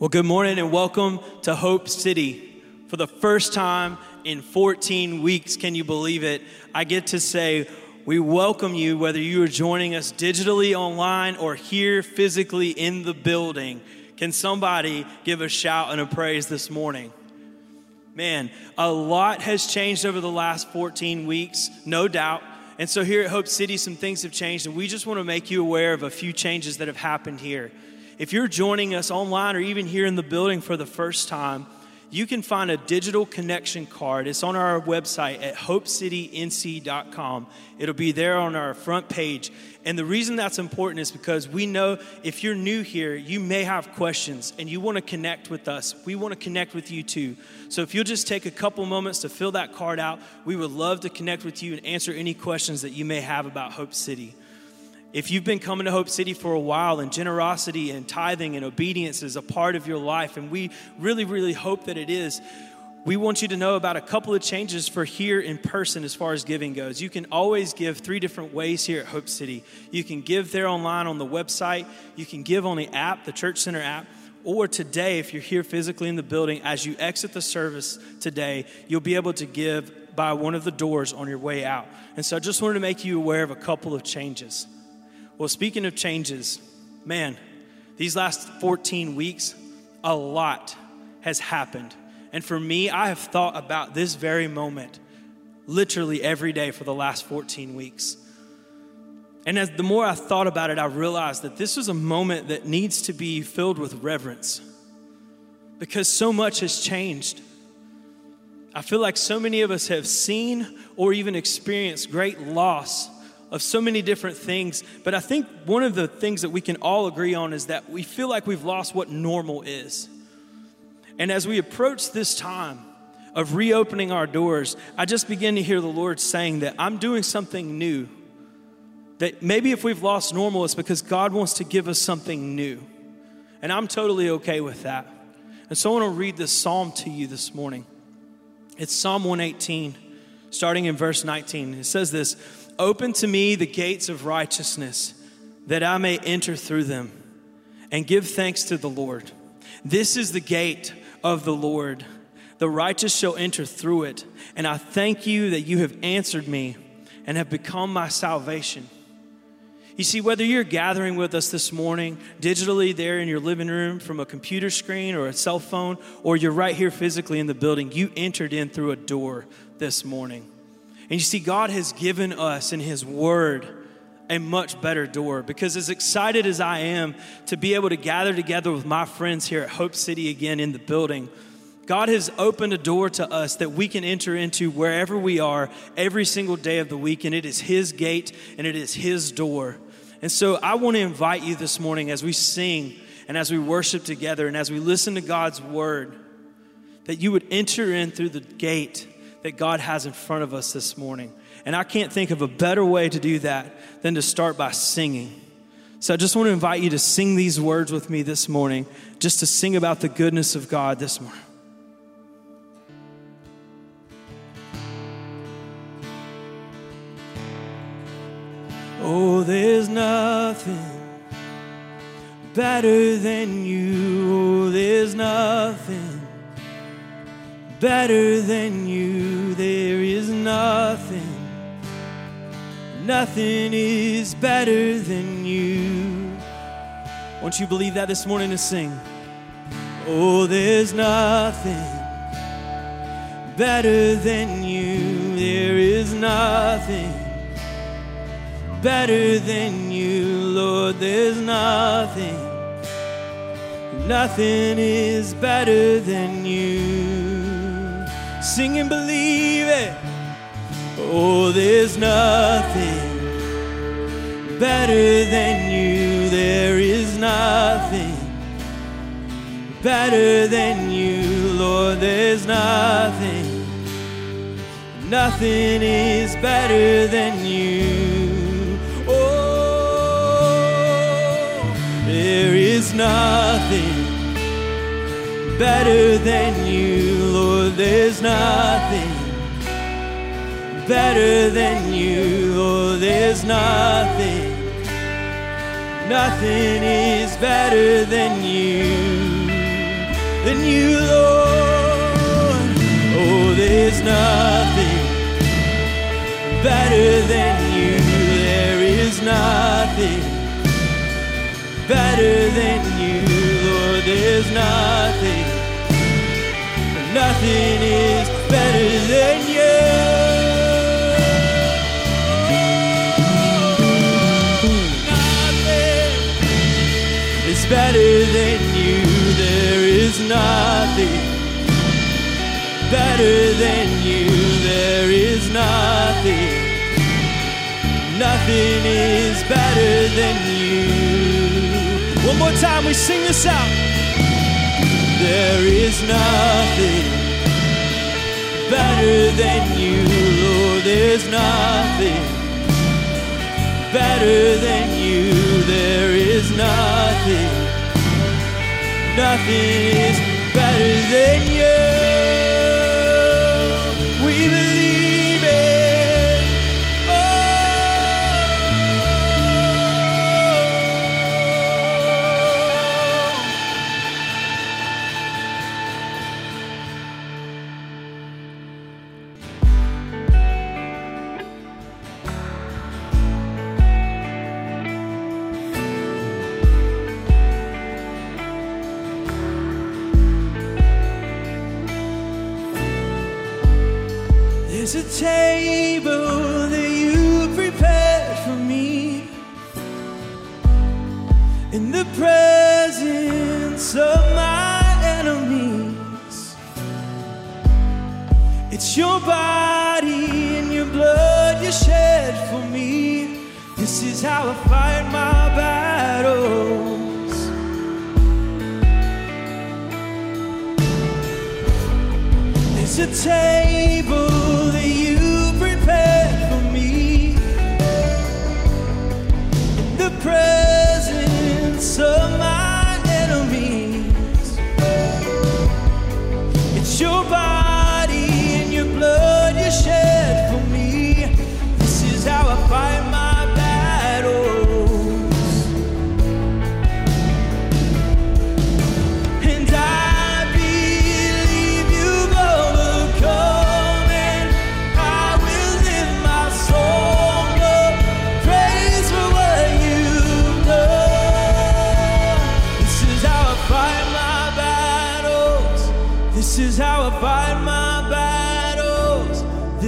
Well, good morning and welcome to Hope City. For the first time in 14 weeks, can you believe it? I get to say, we welcome you whether you are joining us digitally online or here physically in the building. Can somebody give a shout and a praise this morning? Man, a lot has changed over the last 14 weeks, no doubt. And so here at Hope City, some things have changed, and we just want to make you aware of a few changes that have happened here. If you're joining us online or even here in the building for the first time, you can find a digital connection card. It's on our website at hopecitync.com. It'll be there on our front page. And the reason that's important is because we know if you're new here, you may have questions and you want to connect with us. We want to connect with you too. So if you'll just take a couple moments to fill that card out, we would love to connect with you and answer any questions that you may have about Hope City. If you've been coming to Hope City for a while and generosity and tithing and obedience is a part of your life, and we really, really hope that it is, we want you to know about a couple of changes for here in person as far as giving goes. You can always give three different ways here at Hope City. You can give there online on the website, you can give on the app, the Church Center app, or today, if you're here physically in the building, as you exit the service today, you'll be able to give by one of the doors on your way out. And so I just wanted to make you aware of a couple of changes. Well, speaking of changes, man, these last 14 weeks, a lot has happened. And for me, I have thought about this very moment literally every day for the last 14 weeks. And as the more I thought about it, I realized that this was a moment that needs to be filled with reverence because so much has changed. I feel like so many of us have seen or even experienced great loss of so many different things. But I think one of the things that we can all agree on is that we feel like we've lost what normal is. And as we approach this time of reopening our doors, I just begin to hear the Lord saying that I'm doing something new. That maybe if we've lost normal, it's because God wants to give us something new. And I'm totally okay with that. And so I want to read this psalm to you this morning. It's Psalm 118, starting in verse 19. It says this Open to me the gates of righteousness, that I may enter through them and give thanks to the Lord. This is the gate of the Lord. The righteous shall enter through it. And I thank you that you have answered me and have become my salvation. You see, whether you're gathering with us this morning, digitally there in your living room from a computer screen or a cell phone, or you're right here physically in the building, you entered in through a door this morning. And you see, God has given us in His Word a much better door because as excited as I am to be able to gather together with my friends here at Hope City again in the building, God has opened a door to us that we can enter into wherever we are every single day of the week, and it is His gate and it is His door. And so I want to invite you this morning as we sing and as we worship together and as we listen to God's word that you would enter in through the gate that God has in front of us this morning. And I can't think of a better way to do that than to start by singing. So I just want to invite you to sing these words with me this morning, just to sing about the goodness of God this morning. Oh, there's nothing better than you. Oh, there's nothing better than you. There is nothing, nothing is better than you. Won't you believe that this morning to sing? Oh, there's nothing better than you. There is nothing better than you, Lord. There's nothing, nothing is better than you. Sing and believe it. Oh, there's nothing better than you. There is nothing better than you, Lord. There's nothing, nothing is better than you. Oh, there is nothing better than you, Lord. There's nothing better than you, Lord. There's nothing, nothing is better than you. than you, Lord. Oh, there's nothing better than you. There is nothing better than you, Lord. There's nothing, nothing is better than you. Nothing is better than you. There is nothing better than you. There is nothing. Nothing is better than you. One more time, we sing this out. There is nothing better than you, Lord. There's nothing better than you. There is nothing. Nothing is better than you.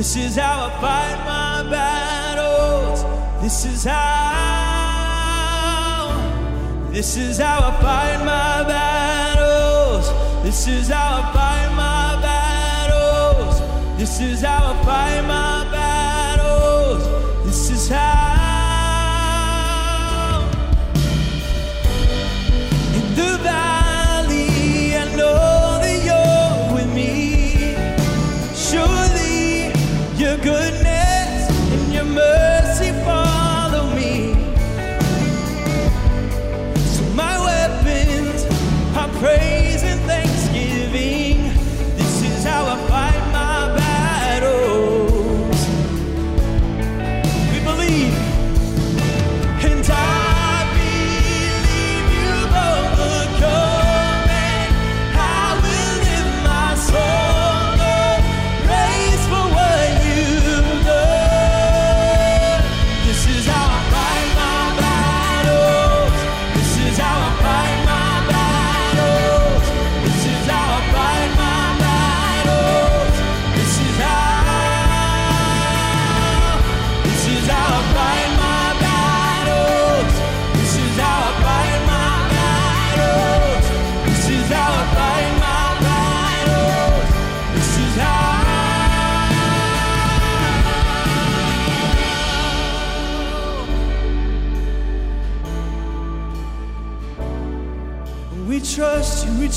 This is how I fight my battles. This is how. This is how I fight my battles. This is how I fight my battles. This is how I fight my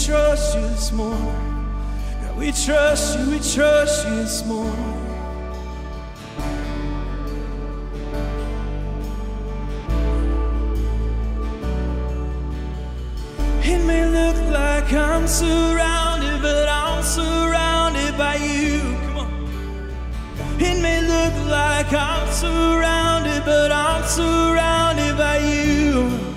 trust you, this morning. God, we trust you, we trust you this morning. It may look like I'm surrounded, but I'm surrounded by you. Come on. It may look like I'm surrounded, but I'm surrounded by you.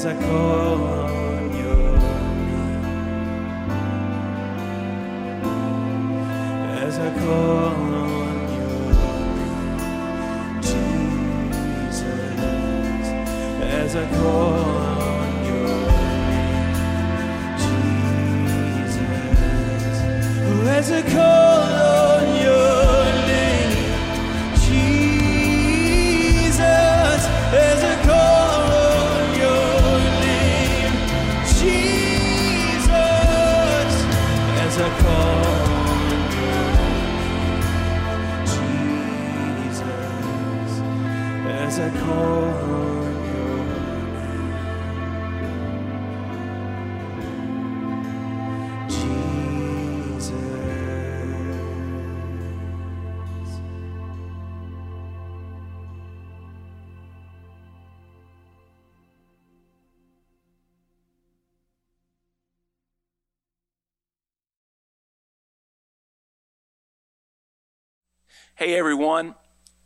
As I call on your name. As I call on your name. Jesus. As I call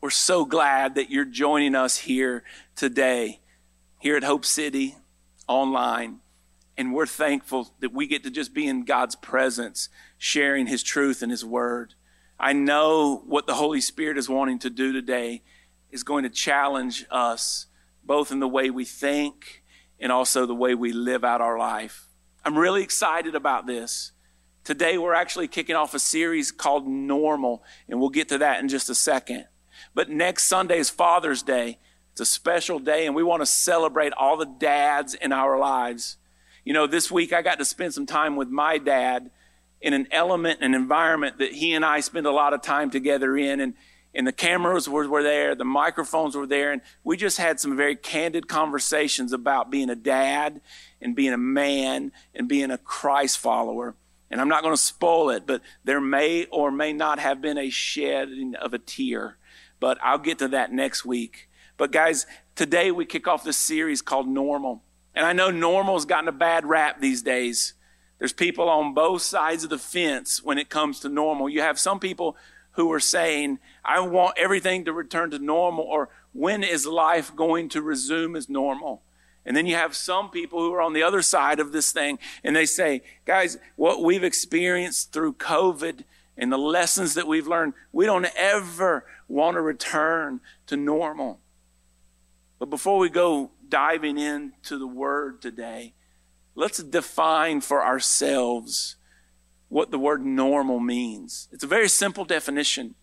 we're so glad that you're joining us here today, here at Hope City online. And we're thankful that we get to just be in God's presence, sharing His truth and His word. I know what the Holy Spirit is wanting to do today is going to challenge us, both in the way we think and also the way we live out our life. I'm really excited about this. Today, we're actually kicking off a series called Normal, and we'll get to that in just a second. But next Sunday is Father's Day. It's a special day, and we want to celebrate all the dads in our lives. You know, this week I got to spend some time with my dad in an element, an environment that he and I spend a lot of time together in. And, and the cameras were, were there, the microphones were there, and we just had some very candid conversations about being a dad and being a man and being a Christ follower. And I'm not going to spoil it, but there may or may not have been a shedding of a tear. But I'll get to that next week. But guys, today we kick off this series called Normal. And I know normal's gotten a bad rap these days. There's people on both sides of the fence when it comes to normal. You have some people who are saying, I want everything to return to normal, or when is life going to resume as normal? And then you have some people who are on the other side of this thing and they say, guys, what we've experienced through COVID and the lessons that we've learned, we don't ever want to return to normal. But before we go diving into the word today, let's define for ourselves what the word normal means. It's a very simple definition.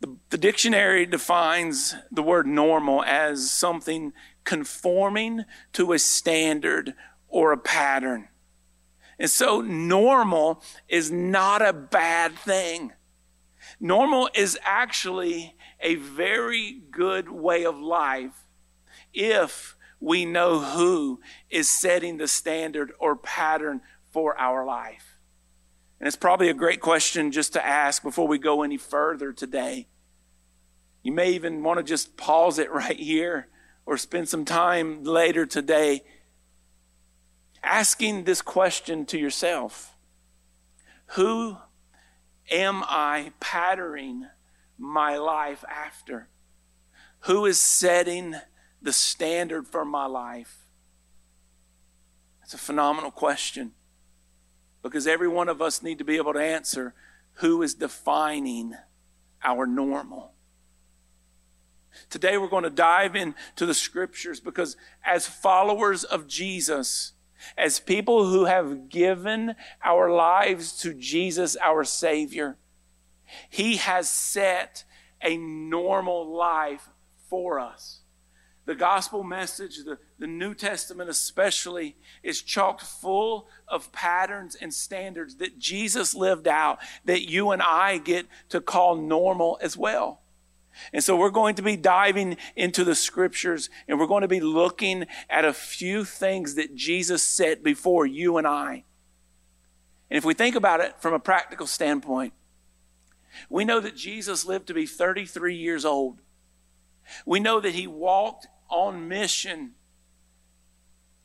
The, the dictionary defines the word normal as something conforming to a standard or a pattern. And so normal is not a bad thing. Normal is actually a very good way of life if we know who is setting the standard or pattern for our life. And it's probably a great question just to ask before we go any further today. You may even want to just pause it right here or spend some time later today asking this question to yourself Who am I patterning my life after? Who is setting the standard for my life? It's a phenomenal question because every one of us need to be able to answer who is defining our normal. Today we're going to dive into the scriptures because as followers of Jesus, as people who have given our lives to Jesus, our Savior, He has set a normal life for us. The gospel message, the, the New Testament especially, is chocked full of patterns and standards that Jesus lived out that you and I get to call normal as well. And so we're going to be diving into the scriptures and we're going to be looking at a few things that Jesus set before you and I. And if we think about it from a practical standpoint, we know that Jesus lived to be 33 years old. We know that he walked on mission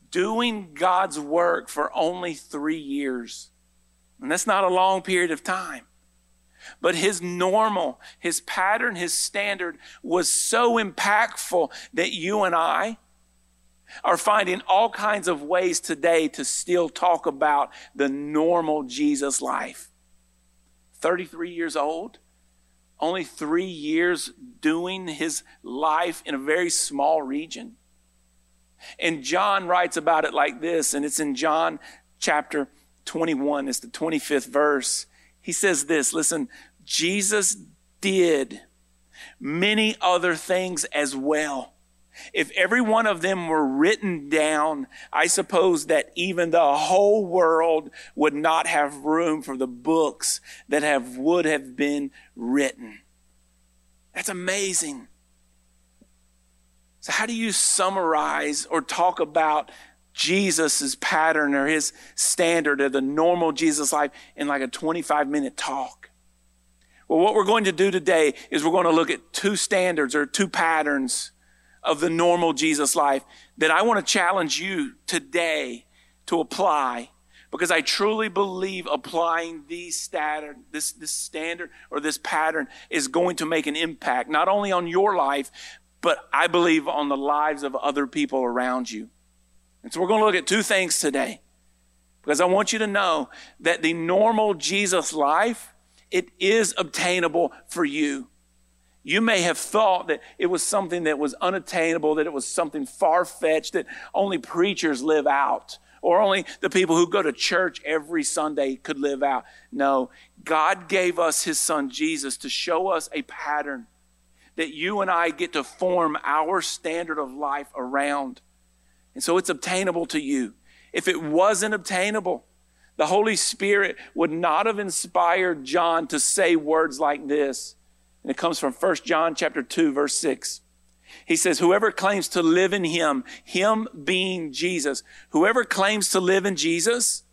doing God's work for only three years. And that's not a long period of time. But his normal, his pattern, his standard was so impactful that you and I are finding all kinds of ways today to still talk about the normal Jesus life. 33 years old, only three years doing his life in a very small region. And John writes about it like this, and it's in John chapter 21, it's the 25th verse. He says this listen, Jesus did many other things as well. If every one of them were written down, I suppose that even the whole world would not have room for the books that have would have been written. That's amazing. So how do you summarize or talk about Jesus' pattern or his standard of the normal Jesus life in like a 25 minute talk? Well, what we're going to do today is we're going to look at two standards or two patterns of the normal Jesus life that I want to challenge you today to apply because I truly believe applying these standard, this, this standard or this pattern is going to make an impact, not only on your life, but I believe on the lives of other people around you. And so we're going to look at two things today because I want you to know that the normal Jesus life, it is obtainable for you. You may have thought that it was something that was unattainable, that it was something far fetched, that only preachers live out, or only the people who go to church every Sunday could live out. No, God gave us His Son Jesus to show us a pattern that you and I get to form our standard of life around. And so it's obtainable to you. If it wasn't obtainable, the Holy Spirit would not have inspired John to say words like this. And it comes from 1 John chapter 2 verse 6. He says, whoever claims to live in him, him being Jesus, whoever claims to live in Jesus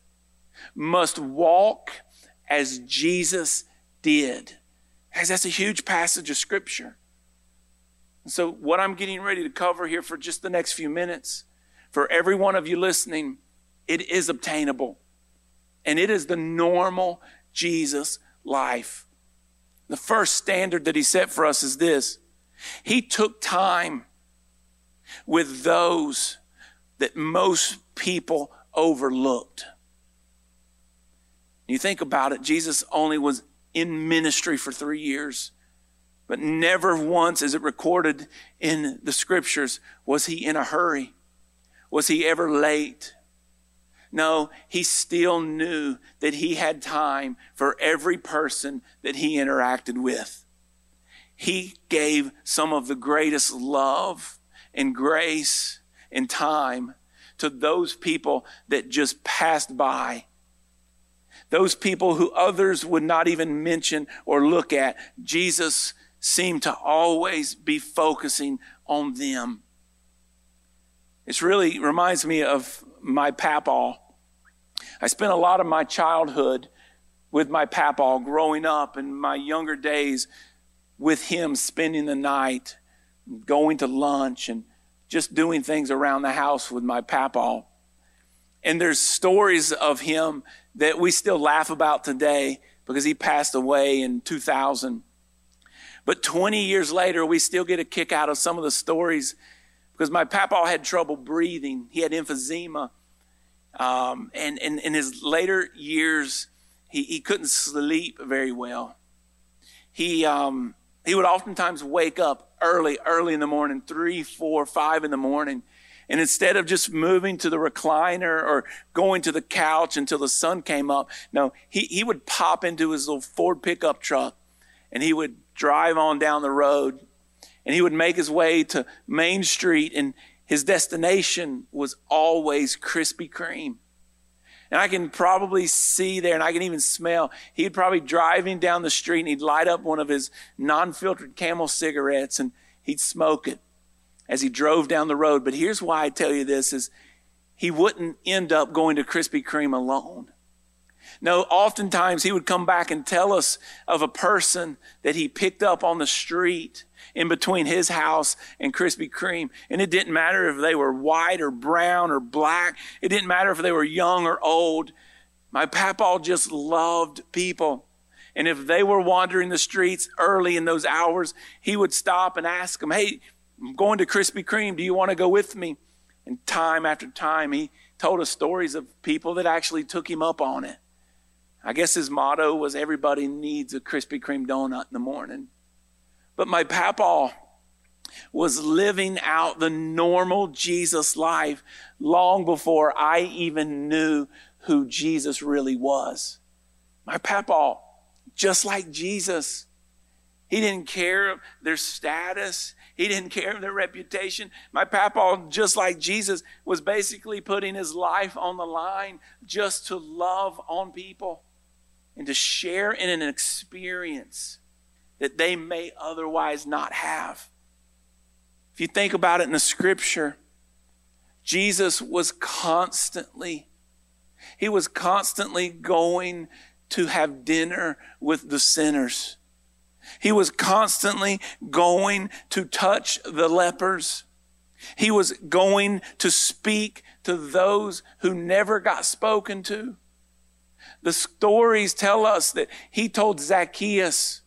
must walk as Jesus did. As that's a huge passage of scripture. And so what I'm getting ready to cover here for just the next few minutes, for every one of you listening, it is obtainable. And it is the normal Jesus life. The first standard that he set for us is this He took time with those that most people overlooked. You think about it, Jesus only was in ministry for three years, but never once, as it recorded in the scriptures, was he in a hurry. Was he ever late? No, he still knew that he had time for every person that he interacted with. He gave some of the greatest love and grace and time to those people that just passed by. Those people who others would not even mention or look at. Jesus seemed to always be focusing on them. It really reminds me of my papaw. I spent a lot of my childhood with my papaw growing up and my younger days with him spending the night, going to lunch and just doing things around the house with my papaw. And there's stories of him that we still laugh about today because he passed away in 2000. But 20 years later, we still get a kick out of some of the stories because my papa had trouble breathing. He had emphysema. Um, and, in his later years, he, he couldn't sleep very well. He, um, he would oftentimes wake up early, early in the morning, three, four, five in the morning. And instead of just moving to the recliner or going to the couch until the sun came up, no, he, he would pop into his little Ford pickup truck and he would drive on down the road and he would make his way to Main Street, and his destination was always Krispy Kreme. And I can probably see there and I can even smell. He'd probably driving down the street and he'd light up one of his non filtered camel cigarettes and he'd smoke it as he drove down the road. But here's why I tell you this is he wouldn't end up going to Krispy Kreme alone. No, oftentimes he would come back and tell us of a person that he picked up on the street in between his house and Krispy Kreme. And it didn't matter if they were white or brown or black. It didn't matter if they were young or old. My papa just loved people. And if they were wandering the streets early in those hours, he would stop and ask them, Hey, I'm going to Krispy Kreme. Do you want to go with me? And time after time, he told us stories of people that actually took him up on it. I guess his motto was everybody needs a Krispy Kreme donut in the morning. But my papa was living out the normal Jesus life long before I even knew who Jesus really was. My papa, just like Jesus, he didn't care their status. He didn't care of their reputation. My papa, just like Jesus, was basically putting his life on the line just to love on people and to share in an experience that they may otherwise not have. If you think about it in the scripture, Jesus was constantly, he was constantly going to have dinner with the sinners. He was constantly going to touch the lepers. He was going to speak to those who never got spoken to. The stories tell us that he told Zacchaeus,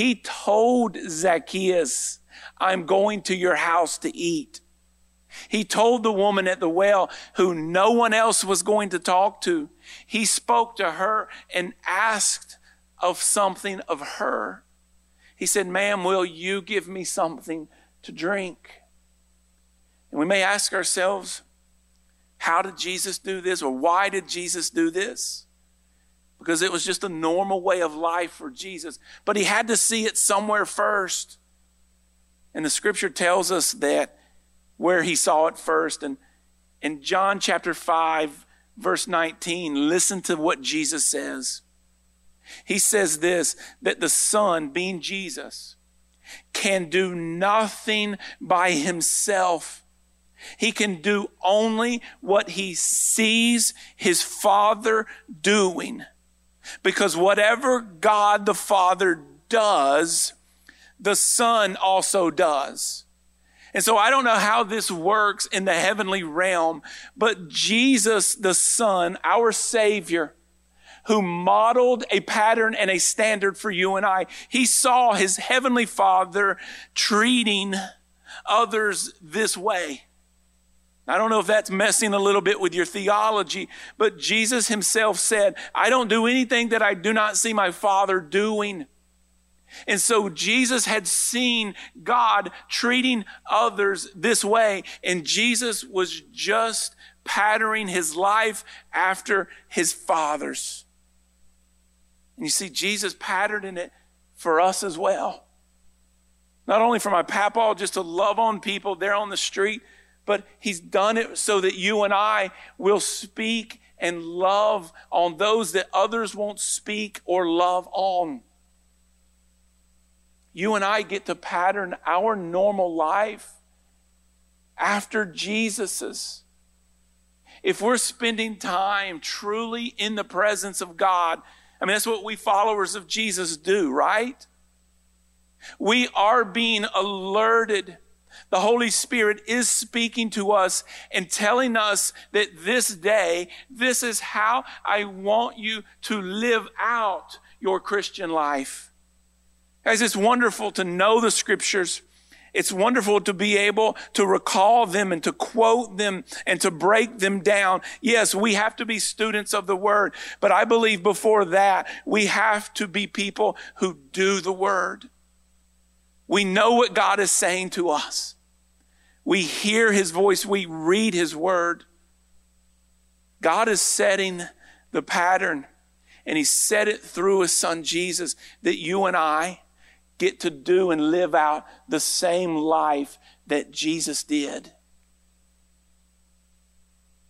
he told Zacchaeus, I'm going to your house to eat. He told the woman at the well who no one else was going to talk to, he spoke to her and asked of something of her. He said, Ma'am, will you give me something to drink? And we may ask ourselves, how did Jesus do this or why did Jesus do this? Because it was just a normal way of life for Jesus. But he had to see it somewhere first. And the scripture tells us that where he saw it first. And in John chapter 5, verse 19, listen to what Jesus says. He says this that the Son, being Jesus, can do nothing by himself. He can do only what he sees his Father doing. Because whatever God the Father does, the Son also does. And so I don't know how this works in the heavenly realm, but Jesus the Son, our Savior, who modeled a pattern and a standard for you and I, he saw his heavenly Father treating others this way. I don't know if that's messing a little bit with your theology, but Jesus himself said, I don't do anything that I do not see my Father doing. And so Jesus had seen God treating others this way, and Jesus was just patterning his life after his Father's. And you see, Jesus patterned it for us as well. Not only for my papa, just to love on people there on the street, but He's done it so that you and I will speak and love on those that others won't speak or love on. You and I get to pattern our normal life after Jesus's. If we're spending time truly in the presence of God, I mean, that's what we followers of Jesus do, right? We are being alerted the Holy Spirit is speaking to us and telling us that this day, this is how I want you to live out your Christian life. Guys, it's wonderful to know the scriptures. It's wonderful to be able to recall them and to quote them and to break them down. Yes, we have to be students of the word, but I believe before that, we have to be people who do the word. We know what God is saying to us. We hear his voice. We read his word. God is setting the pattern, and he set it through his son Jesus that you and I get to do and live out the same life that Jesus did.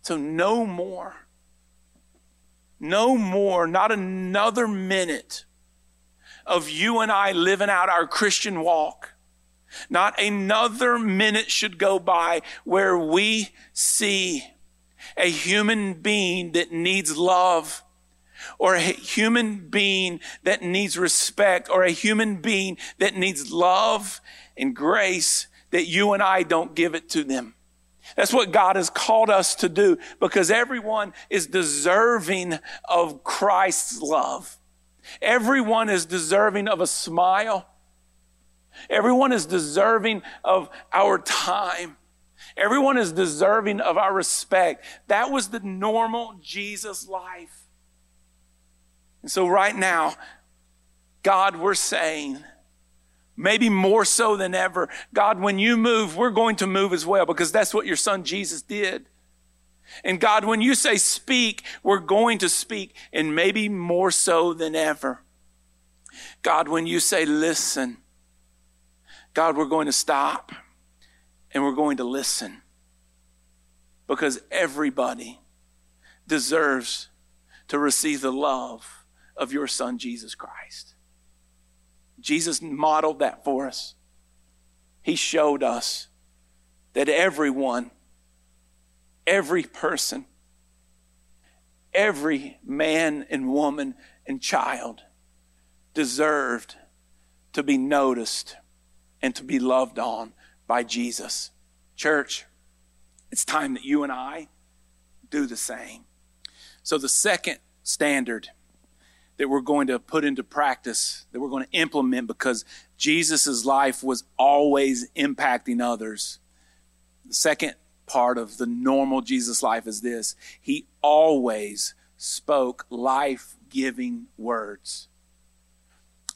So, no more no more, not another minute of you and I living out our Christian walk. Not another minute should go by where we see a human being that needs love or a human being that needs respect or a human being that needs love and grace that you and I don't give it to them. That's what God has called us to do because everyone is deserving of Christ's love. Everyone is deserving of a smile. Everyone is deserving of our time. Everyone is deserving of our respect. That was the normal Jesus life. And so, right now, God, we're saying, maybe more so than ever, God, when you move, we're going to move as well because that's what your son Jesus did. And God, when you say speak, we're going to speak, and maybe more so than ever. God, when you say listen, God, we're going to stop and we're going to listen because everybody deserves to receive the love of your son, Jesus Christ. Jesus modeled that for us. He showed us that everyone, every person, every man and woman and child deserved to be noticed and to be loved on by Jesus. Church, it's time that you and I do the same. So, the second standard that we're going to put into practice, that we're going to implement because Jesus' life was always impacting others. The second part of the normal Jesus life is this He always spoke life giving words.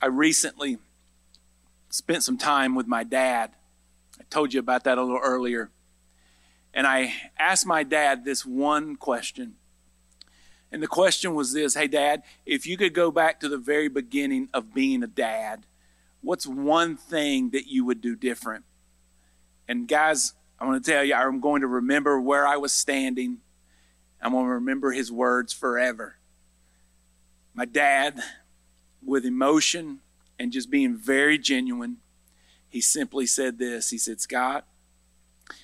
I recently spent some time with my dad. I told you about that a little earlier. And I asked my dad this one question. And the question was this Hey, dad, if you could go back to the very beginning of being a dad, what's one thing that you would do different? And guys, I want to tell you, I'm going to remember where I was standing. I'm going to remember his words forever. My dad, with emotion and just being very genuine, he simply said this He said, Scott,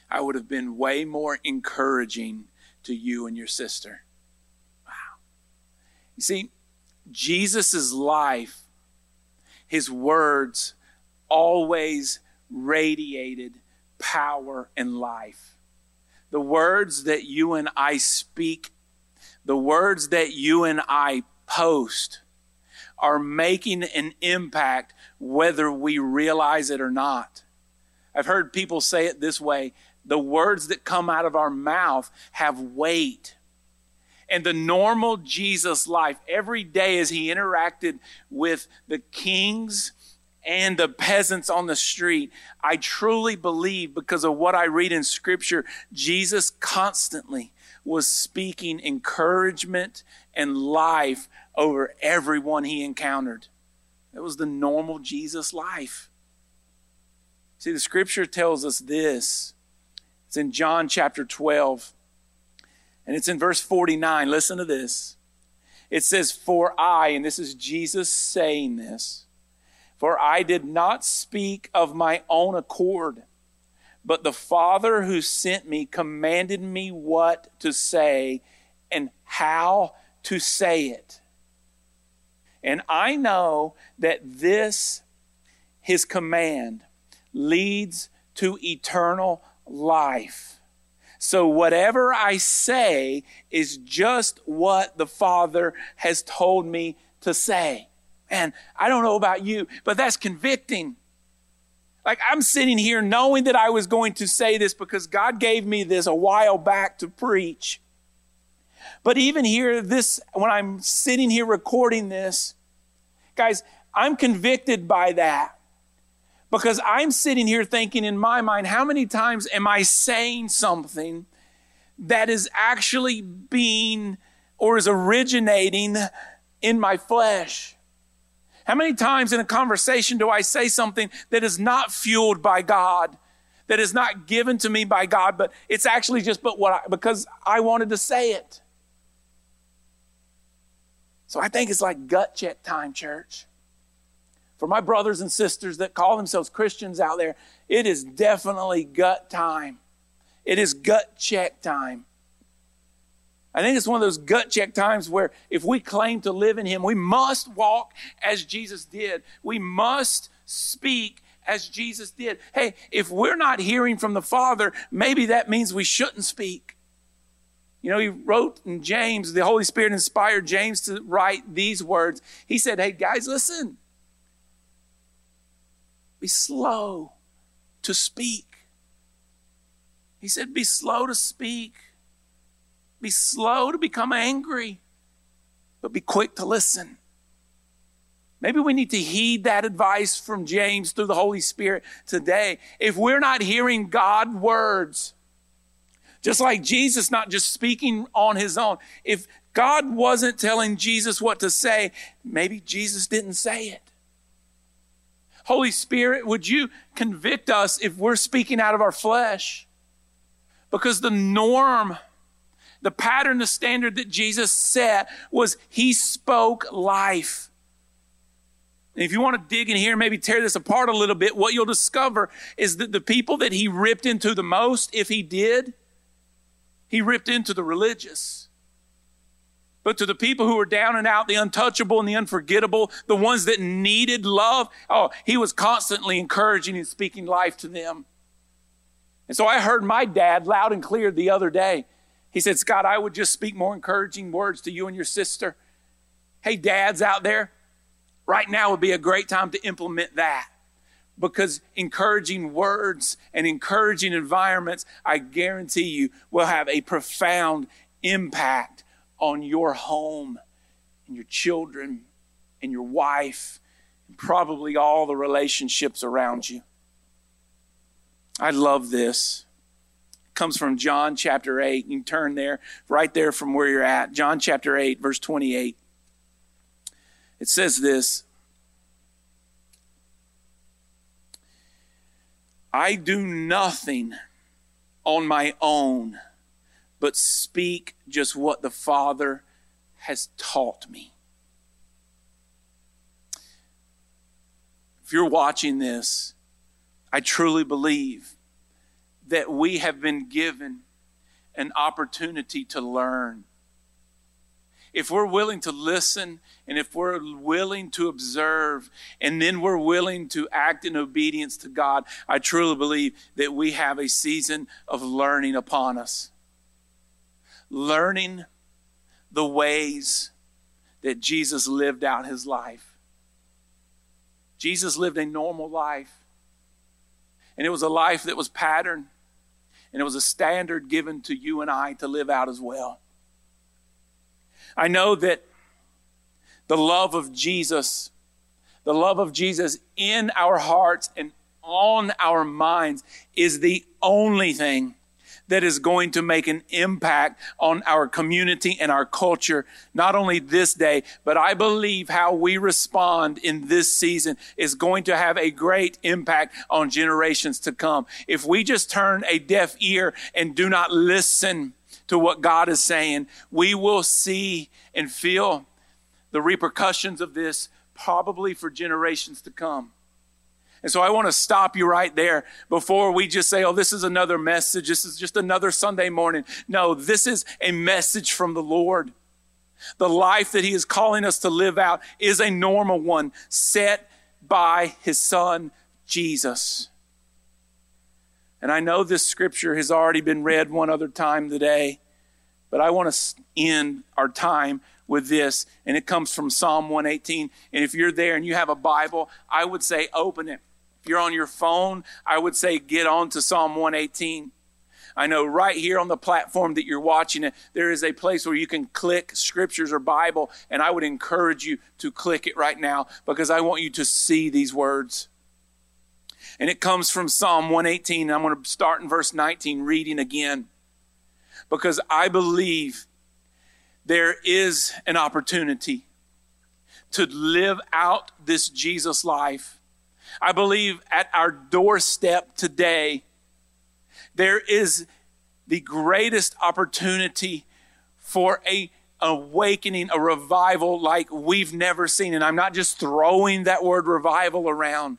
I would have been way more encouraging to you and your sister. Wow. You see, Jesus' life, his words always radiated power and life. The words that you and I speak, the words that you and I post, are making an impact whether we realize it or not. I've heard people say it this way the words that come out of our mouth have weight. And the normal Jesus life, every day as he interacted with the kings and the peasants on the street, I truly believe because of what I read in scripture, Jesus constantly was speaking encouragement and life over everyone he encountered. It was the normal Jesus life. See, the scripture tells us this. It's in John chapter 12, and it's in verse 49. Listen to this. It says, For I, and this is Jesus saying this, for I did not speak of my own accord, but the Father who sent me commanded me what to say and how to say it. And I know that this, his command, leads to eternal life. So whatever I say is just what the Father has told me to say. And I don't know about you, but that's convicting. Like I'm sitting here knowing that I was going to say this because God gave me this a while back to preach. But even here, this, when I'm sitting here recording this, guys, I'm convicted by that because I'm sitting here thinking in my mind, how many times am I saying something that is actually being or is originating in my flesh? How many times in a conversation do I say something that is not fueled by God? That is not given to me by God, but it's actually just but what I, because I wanted to say it. So I think it's like gut check time, church. For my brothers and sisters that call themselves Christians out there, it is definitely gut time. It is gut check time. I think it's one of those gut check times where if we claim to live in Him, we must walk as Jesus did. We must speak as Jesus did. Hey, if we're not hearing from the Father, maybe that means we shouldn't speak. You know, he wrote in James, the Holy Spirit inspired James to write these words. He said, Hey, guys, listen. Be slow to speak. He said, Be slow to speak. Be slow to become angry, but be quick to listen. Maybe we need to heed that advice from James through the Holy Spirit today. If we're not hearing God words, just like Jesus not just speaking on his own, if God wasn't telling Jesus what to say, maybe Jesus didn't say it. Holy Spirit, would you convict us if we're speaking out of our flesh? Because the norm, the pattern, the standard that Jesus set was he spoke life. And if you want to dig in here, maybe tear this apart a little bit, what you'll discover is that the people that he ripped into the most, if he did, he ripped into the religious. But to the people who were down and out, the untouchable and the unforgettable, the ones that needed love, oh, he was constantly encouraging and speaking life to them. And so I heard my dad loud and clear the other day. He said, Scott, I would just speak more encouraging words to you and your sister. Hey, dads out there, right now would be a great time to implement that because encouraging words and encouraging environments, I guarantee you, will have a profound impact on your home and your children and your wife and probably all the relationships around you. I love this. It comes from John chapter 8. You turn there, right there from where you're at. John chapter 8, verse 28. It says this I do nothing on my own, but speak just what the Father has taught me. If you're watching this, I truly believe that we have been given an opportunity to learn. If we're willing to listen and if we're willing to observe and then we're willing to act in obedience to God, I truly believe that we have a season of learning upon us. Learning the ways that Jesus lived out his life. Jesus lived a normal life. And it was a life that was patterned, and it was a standard given to you and I to live out as well. I know that the love of Jesus, the love of Jesus in our hearts and on our minds is the only thing that is going to make an impact on our community and our culture, not only this day, but I believe how we respond in this season is going to have a great impact on generations to come. If we just turn a deaf ear and do not listen to what God is saying, we will see and feel the repercussions of this probably for generations to come. And so I want to stop you right there before we just say, oh, this is another message. This is just another Sunday morning. No, this is a message from the Lord. The life that He is calling us to live out is a normal one set by His Son, Jesus. And I know this scripture has already been read one other time today, but I want to end our time with this, and it comes from Psalm 118. And if you're there and you have a Bible, I would say open it. If you're on your phone, I would say get on to Psalm 118. I know right here on the platform that you're watching it, there is a place where you can click scriptures or Bible, and I would encourage you to click it right now because I want you to see these words. And it comes from Psalm 118. I'm going to start in verse 19, reading again, because I believe there is an opportunity to live out this Jesus life I believe at our doorstep today, there is the greatest opportunity for a, awakening, a revival like we've never seen. And I'm not just throwing that word revival around,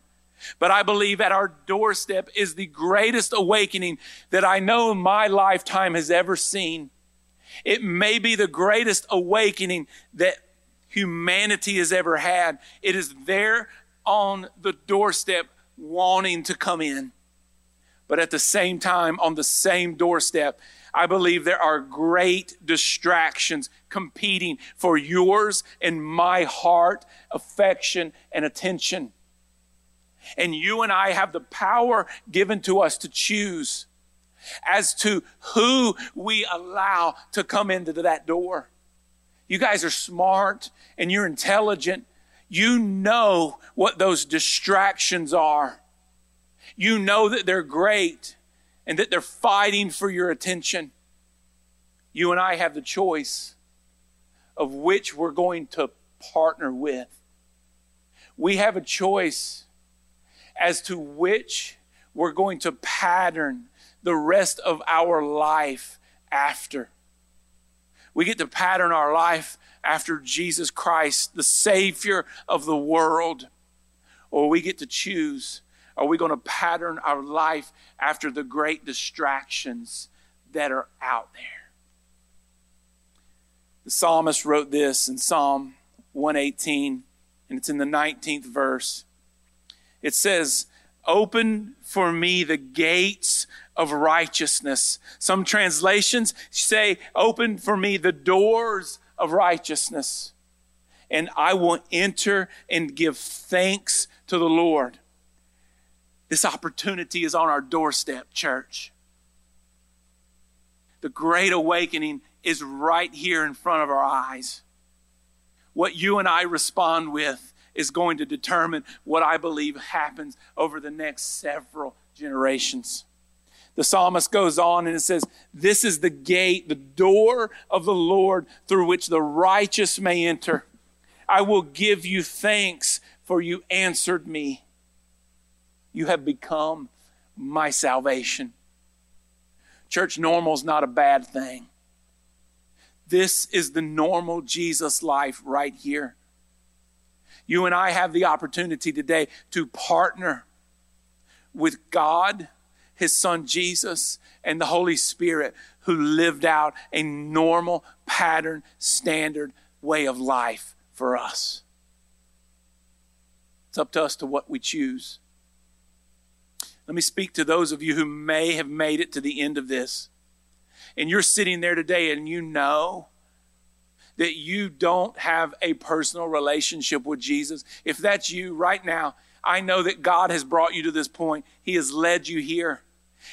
but I believe at our doorstep is the greatest awakening that I know my lifetime has ever seen. It may be the greatest awakening that humanity has ever had. It is there on the doorstep wanting to come in. But at the same time, on the same doorstep, I believe there are great distractions competing for yours and my heart, affection, and attention. And you and I have the power given to us to choose as to who we allow to come into that door. You guys are smart and you're intelligent. You know what those distractions are. You know that they're great and that they're fighting for your attention. You and I have the choice of which we're going to partner with. We have a choice as to which we're going to pattern the rest of our life after. We get to pattern our life after Jesus Christ, the Savior of the world, or we get to choose are we going to pattern our life after the great distractions that are out there? The psalmist wrote this in Psalm 118, and it's in the 19th verse. It says, Open for me the gates of righteousness. Some translations say, Open for me the doors of righteousness, and I will enter and give thanks to the Lord. This opportunity is on our doorstep, church. The great awakening is right here in front of our eyes. What you and I respond with is going to determine what I believe happens over the next several generations. The psalmist goes on and it says, This is the gate, the door of the Lord through which the righteous may enter. I will give you thanks, for you answered me. You have become my salvation. Church, normal is not a bad thing. This is the normal Jesus life right here. You and I have the opportunity today to partner with God, His Son Jesus, and the Holy Spirit who lived out a normal pattern, standard way of life for us. It's up to us to what we choose. Let me speak to those of you who may have made it to the end of this and you're sitting there today and you know that you don't have a personal relationship with Jesus, if that's you right now, I know that God has brought you to this point. He has led you here.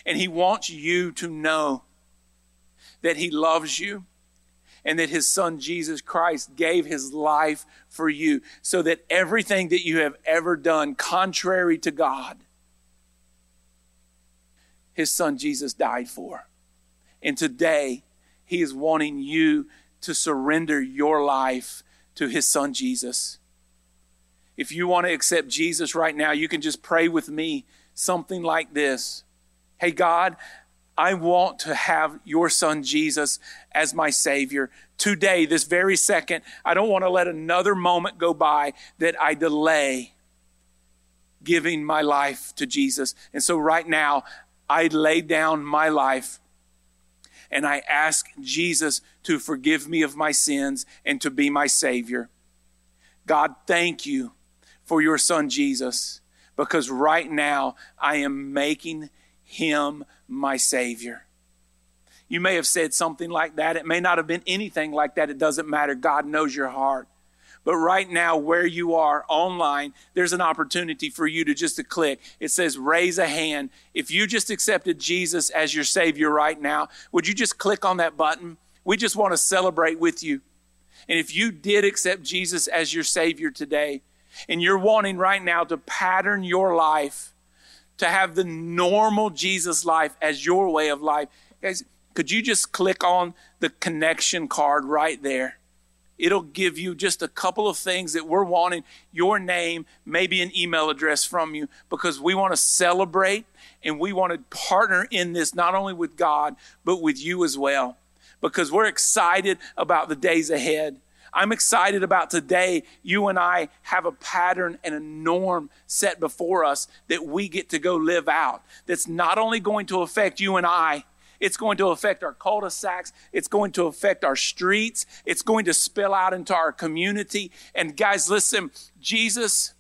And He wants you to know that He loves you and that His Son Jesus Christ gave His life for you so that everything that you have ever done contrary to God, His Son Jesus died for. And today, He is wanting you to surrender your life to His Son Jesus. If you want to accept Jesus right now, you can just pray with me something like this Hey, God, I want to have your Son Jesus as my Savior. Today, this very second, I don't want to let another moment go by that I delay giving my life to Jesus. And so, right now, I lay down my life and I ask Jesus to forgive me of my sins and to be my Savior. God, thank you for your Son Jesus, because right now I am making him my Savior. You may have said something like that. It may not have been anything like that. It doesn't matter. God knows your heart. But right now, where you are online, there's an opportunity for you to just to click. It says raise a hand. If you just accepted Jesus as your Savior right now, would you just click on that button? We just want to celebrate with you. And if you did accept Jesus as your Savior today, and you're wanting right now to pattern your life, to have the normal Jesus life as your way of life, guys, could you just click on the connection card right there? It'll give you just a couple of things that we're wanting your name, maybe an email address from you, because we want to celebrate and we want to partner in this not only with God, but with you as well. because we're excited about the days ahead. I'm excited about today. You and I have a pattern and a norm set before us that we get to go live out. That's not only going to affect you and I, it's going to affect our cul-de-sacs. It's going to affect our streets. It's going to spill out into our community. And guys, listen, Jesus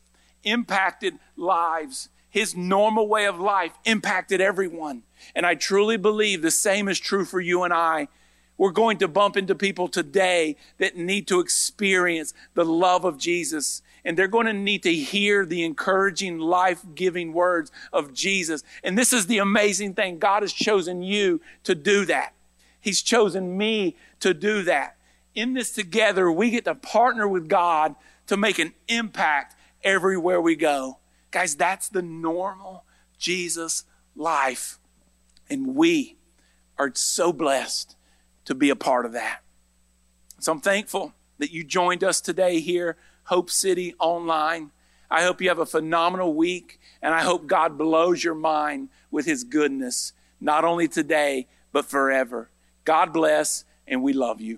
impacted lives. His normal way of life impacted everyone. And I truly believe the same is true for you and I. We're going to bump into people today that need to experience the love of Jesus. And they're going to need to hear the encouraging, life giving words of Jesus. And this is the amazing thing God has chosen you to do that. He's chosen me to do that. In this together, we get to partner with God to make an impact everywhere we go. Guys, that's the normal Jesus life. And we are so blessed to be a part of that. So I'm thankful that you joined us today here, Hope City Online. I hope you have a phenomenal week, and I hope God blows your mind with his goodness, not only today, but forever. God bless, and we love you.